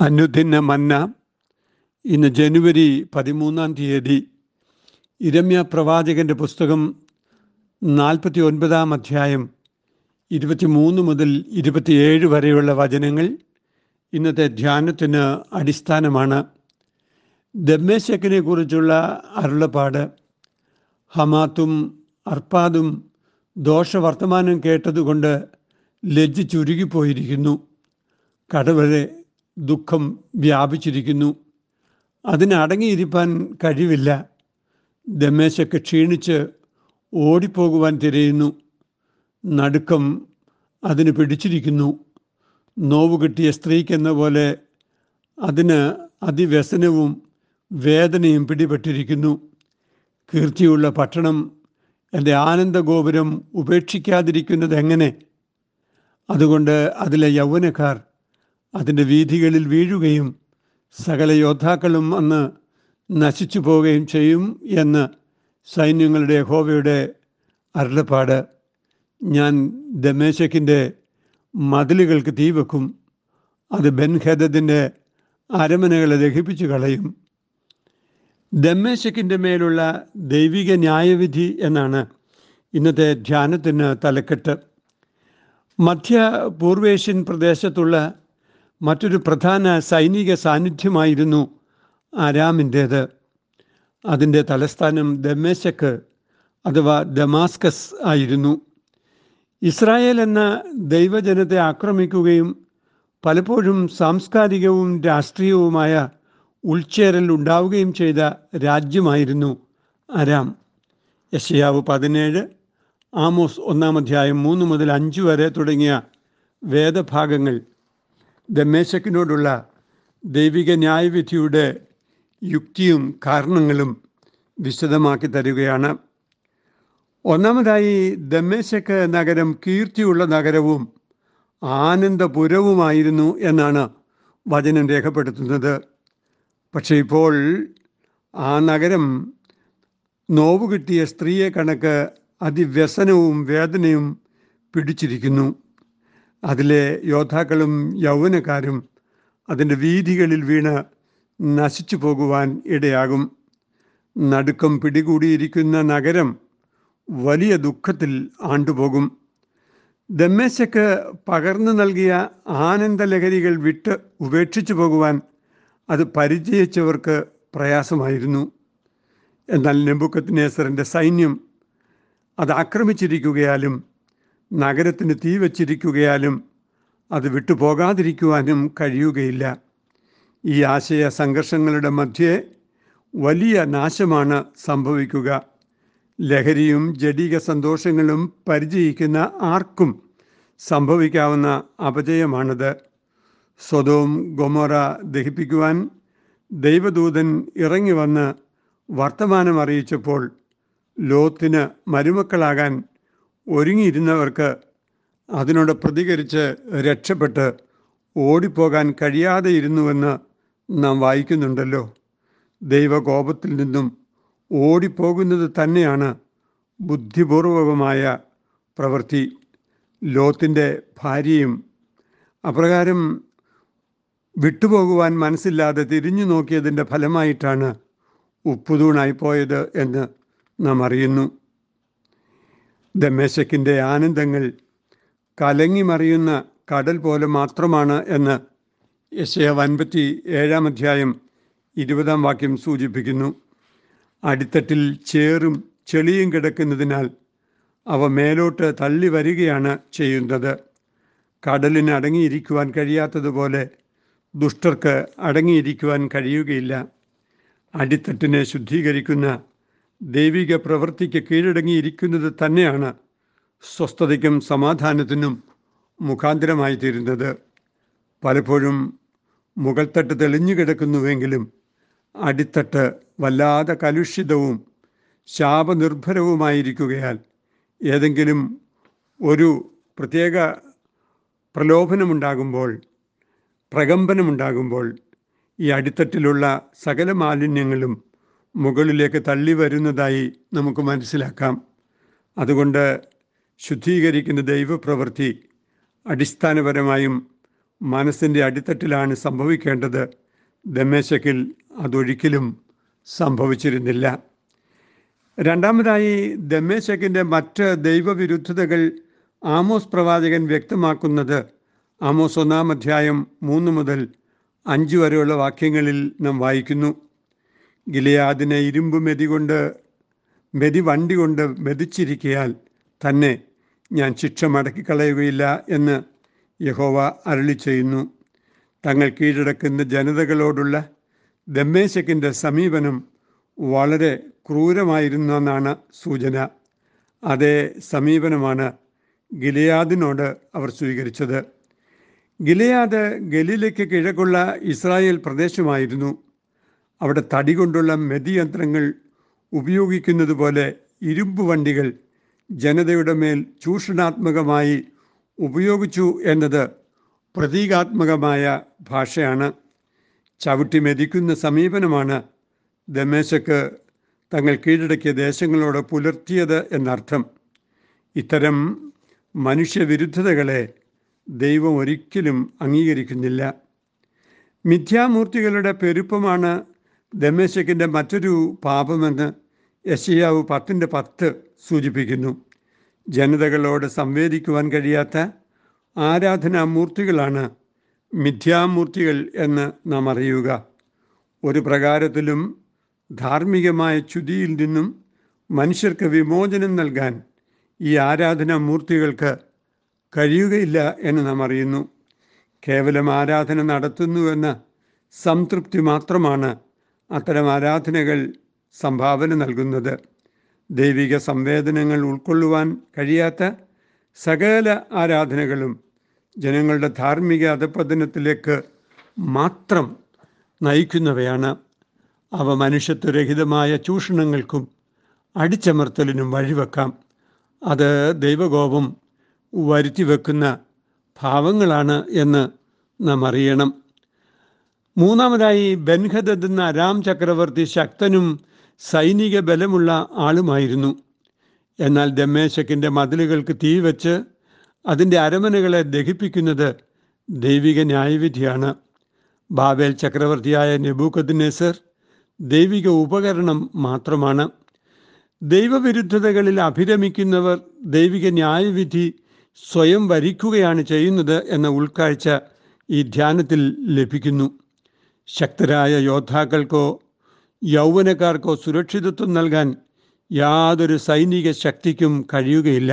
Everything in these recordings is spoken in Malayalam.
അനുദിന മന്ന. ഇന്ന് ജനുവരി പതിമൂന്നാം തീയതി ഇരമ്യ പ്രവാചകന്റെ പുസ്തകം നാൽപ്പത്തി ഒൻപതാം അധ്യായം ഇരുപത്തിമൂന്ന് മുതൽ ഇരുപത്തിയേഴ് വരെയുള്ള വചനങ്ങൾ ഇന്നത്തെ ധ്യാനത്തിന് അടിസ്ഥാനമാണ്. ദമ്മേശക്കിനെ കുറിച്ചുള്ള അരുളപ്പാട് ഹമാത്തും അർപ്പാദും ദോഷവർത്തമാനം കേട്ടതുകൊണ്ട് ലജ്ജിച്ചുരുകിപ്പോയിരിക്കുന്നു കടവരെ ദുഃഖം വ്യാപിച്ചിരിക്കുന്നു. അതിനടങ്ങിയിരിപ്പാൻ കഴിവില്ല. ദമേശക്ക് ക്ഷീണിച്ച് ഓടിപ്പോകുവാൻ തിരയുന്നു. നടുക്കം അതിന് പിടിച്ചിരിക്കുന്നു. നോവ് കിട്ടിയ സ്ത്രീക്കെന്ന പോലെ അതിന് അതിവ്യസനവും വേദനയും പിടിപെട്ടിരിക്കുന്നു. കീർത്തിയുള്ള പട്ടണം എന്റെ ആനന്ദഗോപുരം ഉപേക്ഷിക്കാതിരിക്കുന്നത് എങ്ങനെ? അതുകൊണ്ട് അതിലെ യൗവനക്കാർ അതിന്റെ വീഥികളിൽ വീഴുകയും സകല യോദ്ധാക്കളും അന്ന് നശിച്ചു പോവുകയും ചെയ്യും എന്ന് സൈന്യങ്ങളുടെ ഹോവയുടെ അരുളപ്പാട്. ഞാൻ ദമേശക്കിന്റെ മതിലുകൾക്ക് തീ വെക്കും. അത് ബെൻഹദത്തിന്റെ അരമനകളെ ദഹിപ്പിച്ചു കളയും. ദമ്മേശക്കിന്റെ മേലുള്ള ദൈവിക ന്യായവിധി എന്നാണ് ഇന്നത്തെ ധ്യാനത്തിന് തലക്കെട്ട്. മധ്യ പൂർവേഷ്യൻ പ്രദേശത്തുള്ള മറ്റൊരു പ്രധാന സൈനിക സാന്നിധ്യമായിരുന്നു ആരാമിന്റേത്. അതിന്റെ തലസ്ഥാനം ദമേശക്ക് അഥവാ ദമാസ്കസ് ആയിരുന്നു. ഇസ്രായേൽ എന്ന ദൈവജനത്തെ ആക്രമിക്കുകയും പലപ്പോഴും സാംസ്കാരികവും രാഷ്ട്രീയവുമായ ഉൾച്ചേരൽ ഉണ്ടാവുകയും ചെയ്ത രാജ്യമായിരുന്നു അരാം യശയാവ് പതിനേഴ് ആമോസ് ഒന്നാം അധ്യായം മൂന്ന് മുതൽ അഞ്ച് വരെ തുടങ്ങിയ വേദഭാഗങ്ങൾ. ദമ്മേശക്കിനോടുള്ള ദൈവിക ന്യായവിധിയുടെ യുക്തിയും കാരണങ്ങളും വിശദമാക്കി തരികയാണ്. ഒന്നാമതായി ദമേശക്ക് നഗരം കീർത്തിയുള്ള നഗരവും ആനന്ദപുരവുമായിരുന്നു എന്നാണ് വചനം രേഖപ്പെടുത്തുന്നത്. പക്ഷേ ഇപ്പോൾ ആ നഗരം നോവ് കിട്ടിയ സ്ത്രീയെ കണക്ക് അതിവ്യസനവും വേദനയും പിടിച്ചിരിക്കുന്നു. അതിലെ യോദ്ധാക്കളും യൗവനക്കാരും അതിന്റെ വീതികളിൽ വീണ് നശിച്ചു പോകുവാൻ ഇടയാകും. നടുക്കം പിടികൂടിയിരിക്കുന്ന നഗരം വലിയ ദുഃഖത്തിൽ ആണ്ടുപോകും. ദമ്മേശക്ക് പകർന്നു നൽകിയ ആനന്ദലഹരികൾ വിട്ട് ഉപേക്ഷിച്ചു പോകുവാൻ അത് പരിചയിച്ചവർക്ക് പ്രയാസമായിരുന്നു. എന്നാൽ നെബുക്കത്തിനേസറിന്റെ സൈന്യം അത് ആക്രമിച്ചിരിക്കുകയാലും നഗരത്തിന് തീ വച്ചിരിക്കുകയാലും അത് വിട്ടുപോകാതിരിക്കുവാനും കഴിയുകയില്ല. ഈ ആശയ സംഘർഷങ്ങളുടെ മധ്യേ വലിയ നാശമാണ് സംഭവിക്കുക. ലഹരിയും ജഡിക സന്തോഷങ്ങളും പരിചയിക്കുന്ന ആർക്കും സംഭവിക്കാവുന്ന അപജയമാണിത്. സ്വതവും ഗൊമോറ ദഹിപ്പിക്കുവാൻ ദൈവദൂതൻ ഇറങ്ങി വന്ന് വർത്തമാനം അറിയിച്ചപ്പോൾ ലോത്തിന് മരുമക്കളാകാൻ ഒരുങ്ങിയിരുന്നവർക്ക് അതിനോട് പ്രതികരിച്ച് രക്ഷപ്പെട്ട് ഓടിപ്പോകാൻ കഴിയാതെ ഇരുന്നുവെന്ന് നാം വായിക്കുന്നുണ്ടല്ലോ. ദൈവകോപത്തിൽ നിന്നും ഓടിപ്പോകുന്നത് തന്നെയാണ് ബുദ്ധിപൂർവകമായ പ്രവൃത്തി. ലോത്തിന്റെ ഭാര്യയും അപ്രകാരം വിട്ടുപോകുവാൻ മനസ്സില്ലാതെ തിരിഞ്ഞു നോക്കിയതിന്റെ ഫലമായിട്ടാണ് ഉപ്പുതൂണായി പോയത് എന്ന് നാം അറിയുന്നു. ദമേശക്കിന്റെ ആനന്ദങ്ങൾ കലങ്ങിമറിയുന്ന കടൽ പോലെ മാത്രമാണ് എന്ന് യശയ അൻപത്തി ഏഴാം അധ്യായം ഇരുപതാം വാക്യം സൂചിപ്പിക്കുന്നു. അടിത്തട്ടിൽ ചേറും ചെളിയും കിടക്കുന്നതിനാൽ അവ മേലോട്ട് തള്ളി വരികയാണ് ചെയ്യുന്നത്. കടലിന് അടങ്ങിയിരിക്കുവാൻ കഴിയാത്തതുപോലെ ദുഷ്ടർക്ക് അടങ്ങിയിരിക്കുവാൻ കഴിയുകയില്ല. അടിത്തട്ടിനെ ശുദ്ധീകരിക്കുന്ന ദൈവിക പ്രവൃത്തിക്ക് കീഴടങ്ങിയിരിക്കുന്നത് തന്നെയാണ് സ്വസ്ഥതയ്ക്കും സമാധാനത്തിനും മുഖാന്തരമായി തീരുന്നത്. പലപ്പോഴും മുകൾത്തട്ട് തെളിഞ്ഞു കിടക്കുന്നുവെങ്കിലും അടിത്തട്ട് വല്ലാതെ കലുഷിതവും ശാപനിർഭരവുമായിരിക്കുകയാൽ ഏതെങ്കിലും ഒരു പ്രത്യേക പ്രലോഭനമുണ്ടാകുമ്പോൾ പ്രകമ്പനമുണ്ടാകുമ്പോൾ ഈ അടിത്തട്ടിലുള്ള സകല മാലിന്യങ്ങളും മുകളിലേക്ക് തള്ളി വരുന്നതായി നമുക്ക് മനസ്സിലാക്കാം. അതുകൊണ്ട് ശുദ്ധീകരിക്കുന്ന ദൈവപ്രവൃത്തി അടിസ്ഥാനപരമായും മനസ്സിന്റെ അടിത്തട്ടിലാണ് സംഭവിക്കേണ്ടത്. ദമേശക്കിൽ അതൊരിക്കലും സംഭവിച്ചിരുന്നില്ല. രണ്ടാമതായി ദമേശക്കിന്റെ മറ്റ് ദൈവവിരുദ്ധതകൾ ആമോസ് പ്രവാചകൻ വ്യക്തമാക്കുന്നത് ആമോസ് ഒന്നാം അധ്യായം മൂന്ന് മുതൽ അഞ്ച് വരെയുള്ള വാക്യങ്ങളിൽ നാം വായിക്കുന്നു. ഗിലിയാദിനെ ഇരുമ്പ് മെതി കൊണ്ട് മെതി വണ്ടി കൊണ്ട് മെതിച്ചിരിക്കയാൽ തന്നെ ഞാൻ ശിക്ഷ മടക്കിക്കളയുകയില്ല എന്ന് യഹോവ അരളി ചെയ്യുന്നു. തങ്ങൾ കീഴടക്കുന്ന ജനതകളോടുള്ള ദമ്മേശക്കിന്റെ സമീപനം വളരെ ക്രൂരമായിരുന്നു എന്നാണ് സൂചന. അതേ സമീപനമാണ് ഗിലയാദിനോട് അവർ സ്വീകരിച്ചത്. ഗിലിയാദ് ഗലീലയ്ക്ക് കിഴക്കുള്ള ഇസ്രായേൽ പ്രദേശമായിരുന്നു. അവിടെ തടി കൊണ്ടുള്ള മെതിയന്ത്രങ്ങൾ ഉപയോഗിക്കുന്നത് പോലെ ഇരുമ്പ് വണ്ടികൾ ജനതയുടെ മേൽ ചൂഷണാത്മകമായി ഉപയോഗിച്ചു എന്നത് പ്രതീകാത്മകമായ ഭാഷയാണ്. ചവിട്ടി മെതിക്കുന്ന സമീപനമാണ് ദമേശക്ക് തങ്ങൾ കീഴടക്കിയ ദേശങ്ങളോട് പുലർത്തിയത് എന്നർത്ഥം. ഇത്തരം മനുഷ്യവിരുദ്ധതകളെ ദൈവം ഒരിക്കലും അംഗീകരിക്കുന്നില്ല. മിഥ്യാമൂർത്തികളുടെ പെരുപ്പമാണ് ദമേശക്കിന്റെ മറ്റൊരു പാപമെന്ന് യശയാവ് പത്തിന്റെ പത്ത് സൂചിപ്പിക്കുന്നു. ജനതകളോട് സംവേദിക്കുവാൻ കഴിയാത്ത ആരാധനാമൂർത്തികളാണ് മിഥ്യാമൂർത്തികൾ എന്ന് നാം അറിയുക. ഒരു പ്രകാരത്തിലും ധാർമ്മികമായ ചുതിയിൽ നിന്നും മനുഷ്യർക്ക് വിമോചനം നൽകാൻ ഈ ആരാധനാമൂർത്തികൾക്ക് കഴിയുകയില്ല എന്ന് നാം അറിയുന്നു. കേവലം ആരാധന നടത്തുന്നുവെന്ന സംതൃപ്തി മാത്രമാണ് അത്തരം ആരാധനകൾ സംഭാവന നൽകുന്നത് ദൈവിക സംവേദനങ്ങൾ ഉൾക്കൊള്ളുവാൻ കഴിയാത്ത സകല ആരാധനകളും ജനങ്ങളുടെ ധാർമ്മിക അധപതനത്തിലേക്ക് മാത്രം നയിക്കുന്നവയാണ്. അവ മനുഷ്യത്വരഹിതമായ ചൂഷണങ്ങൾക്കും അടിച്ചമർത്തലിനും വഴിവെക്കാം. അത് ദൈവകോപം വരുത്തിവെക്കുന്ന ഭാവങ്ങളാണ് എന്ന് നാം അറിയണം. മൂന്നാമതായി ബൻഹദ് എന്ന അരാം ചക്രവർത്തി ശക്തനും സൈനിക ബലമുള്ള ആളുമായിരുന്നു. എന്നാൽ ദമ്മേശക്കിന്റെ മതിലുകൾക്ക് തീ വെച്ച് അതിന്റെ അരമനകളെ ദഹിപ്പിക്കുന്നത് ദൈവിക ന്യായവിധിയാണ്. ബാബേൽ ചക്രവർത്തിയായ നെബൂക്കദ്നേസർ ദൈവിക ഉപകരണം മാത്രമാണ്. ദൈവവിരുദ്ധതകളിൽ അഭിരമിക്കുന്നവർ ദൈവിക ന്യായവിധി സ്വയം വരിക്കുകയാണ് ചെയ്യുന്നത് എന്ന ഉൾക്കാഴ്ച ഈ ധ്യാനത്തിൽ ലഭിക്കുന്നു. ശക്തരായ യോദ്ധാക്കൾക്കോ യൗവനക്കാർക്കോ സുരക്ഷിതത്വം നൽകാൻ യാതൊരു സൈനിക ശക്തിക്കും കഴിയുകയില്ല.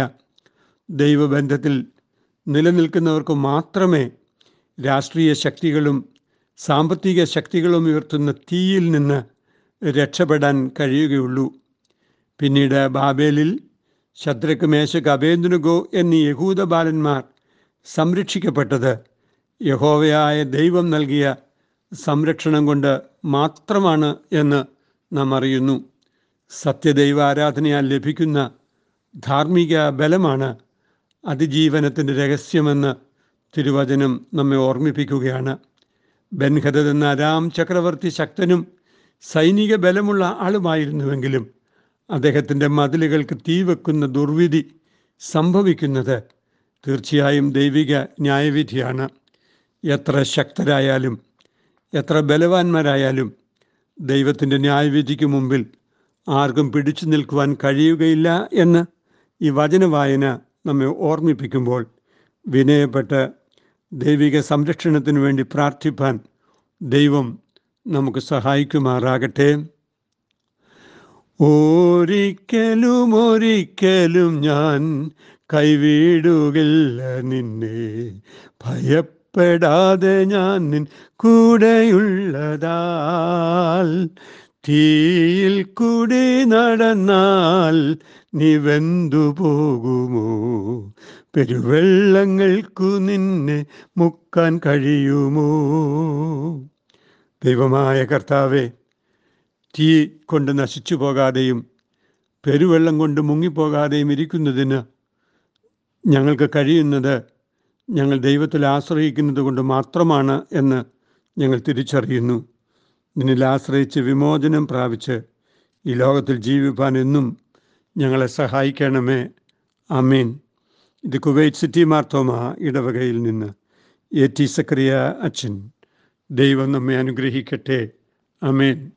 ദൈവബന്ധത്തിൽ നിലനിൽക്കുന്നവർക്ക് മാത്രമേ രാഷ്ട്രീയ ശക്തികളും സാമ്പത്തിക ശക്തികളും ഉയർത്തുന്ന തീയിൽ നിന്ന് രക്ഷപ്പെടാൻ കഴിയുകയുള്ളൂ. പിന്നീട് ബാബേലിൽ ശത്രുക്ക് മേശക്ക് അഭേന്ദ്രഗോ എന്നീ യഹൂദ ബാലന്മാർ സംരക്ഷിക്കപ്പെട്ടത് യഹോവയായ ദൈവം നൽകിയ സംരക്ഷണം കൊണ്ട് മാത്രമാണ് എന്ന് നാം അറിയുന്നു. സത്യദൈവ ആരാധനയാൽ ലഭിക്കുന്ന ധാർമ്മിക ബലമാണ് അതിജീവനത്തിന്റെ രഹസ്യമെന്ന് തിരുവചനം നമ്മെ ഓർമ്മിപ്പിക്കുകയാണ്. ബൻഹദത് എന്ന രാം ചക്രവർത്തി ശക്തനും സൈനിക ബലമുള്ള ആളുമായിരുന്നുവെങ്കിലും അദ്ദേഹത്തിന്റെ മതിലുകൾക്ക് തീ വെക്കുന്ന ദുർവിധി സംഭവിക്കുന്നത് തീർച്ചയായും ദൈവിക ന്യായവിധിയാണ്. എത്ര ശക്തരായാലും എത്ര ബലവാന്മാരായാലും ദൈവത്തിന്റെ ന്യായവിധിക്ക് മുമ്പിൽ ആർക്കും പിടിച്ചു നിൽക്കുവാൻ കഴിയുകയില്ല എന്ന് ഈ വചനവായന നമ്മെ ഓർമ്മിപ്പിക്കുമ്പോൾ വിനയപ്പെട്ട് ദൈവിക സംരക്ഷണത്തിന് വേണ്ടി പ്രാർത്ഥിപ്പാൻ ദൈവം നമുക്ക് സഹായിക്കുമാറാകട്ടെ. ഒരിക്കലും ഒരിക്കലും ഞാൻ കൈവിടുകില്ല നിന്നെ. ഭയപ്പെടാതെ ഞാൻ നിൻ കൂടെയുള്ളതാൽ. തീയിൽ കൂടി നടന്നാൽ നീ വെന്തു പോകുമോ? പെരുവെള്ളങ്ങൾക്കു നിന്നെ മുക്കാൻ കഴിയുമോ? ദൈവമായ കർത്താവെ തീ കൊണ്ട് നശിച്ചു പോകാതെയും പെരുവെള്ളം കൊണ്ട് മുങ്ങിപ്പോകാതെയും ഇരിക്കുന്നതിന് ഞങ്ങൾക്ക് കഴിയുന്നത് ഞങ്ങൾ ദൈവത്തിൽ ആശ്രയിക്കുന്നത് കൊണ്ട് മാത്രമാണ് എന്ന് ഞങ്ങൾ തിരിച്ചറിയുന്നു. നിന്നിൽ ആശ്രയിച്ച് വിമോചനം പ്രാപിച്ച് ഈ ലോകത്തിൽ ജീവിപ്പാൻ എന്നും ഞങ്ങളെ സഹായിക്കണമേ. അമീൻ ഇത് കുവൈറ്റ് സിറ്റി മാർത്തോമ ഇടവകയിൽ നിന്ന് എ ടി സക്രിയ അച്ഛൻ. ദൈവം നമ്മെ അനുഗ്രഹിക്കട്ടെ. അമേൻ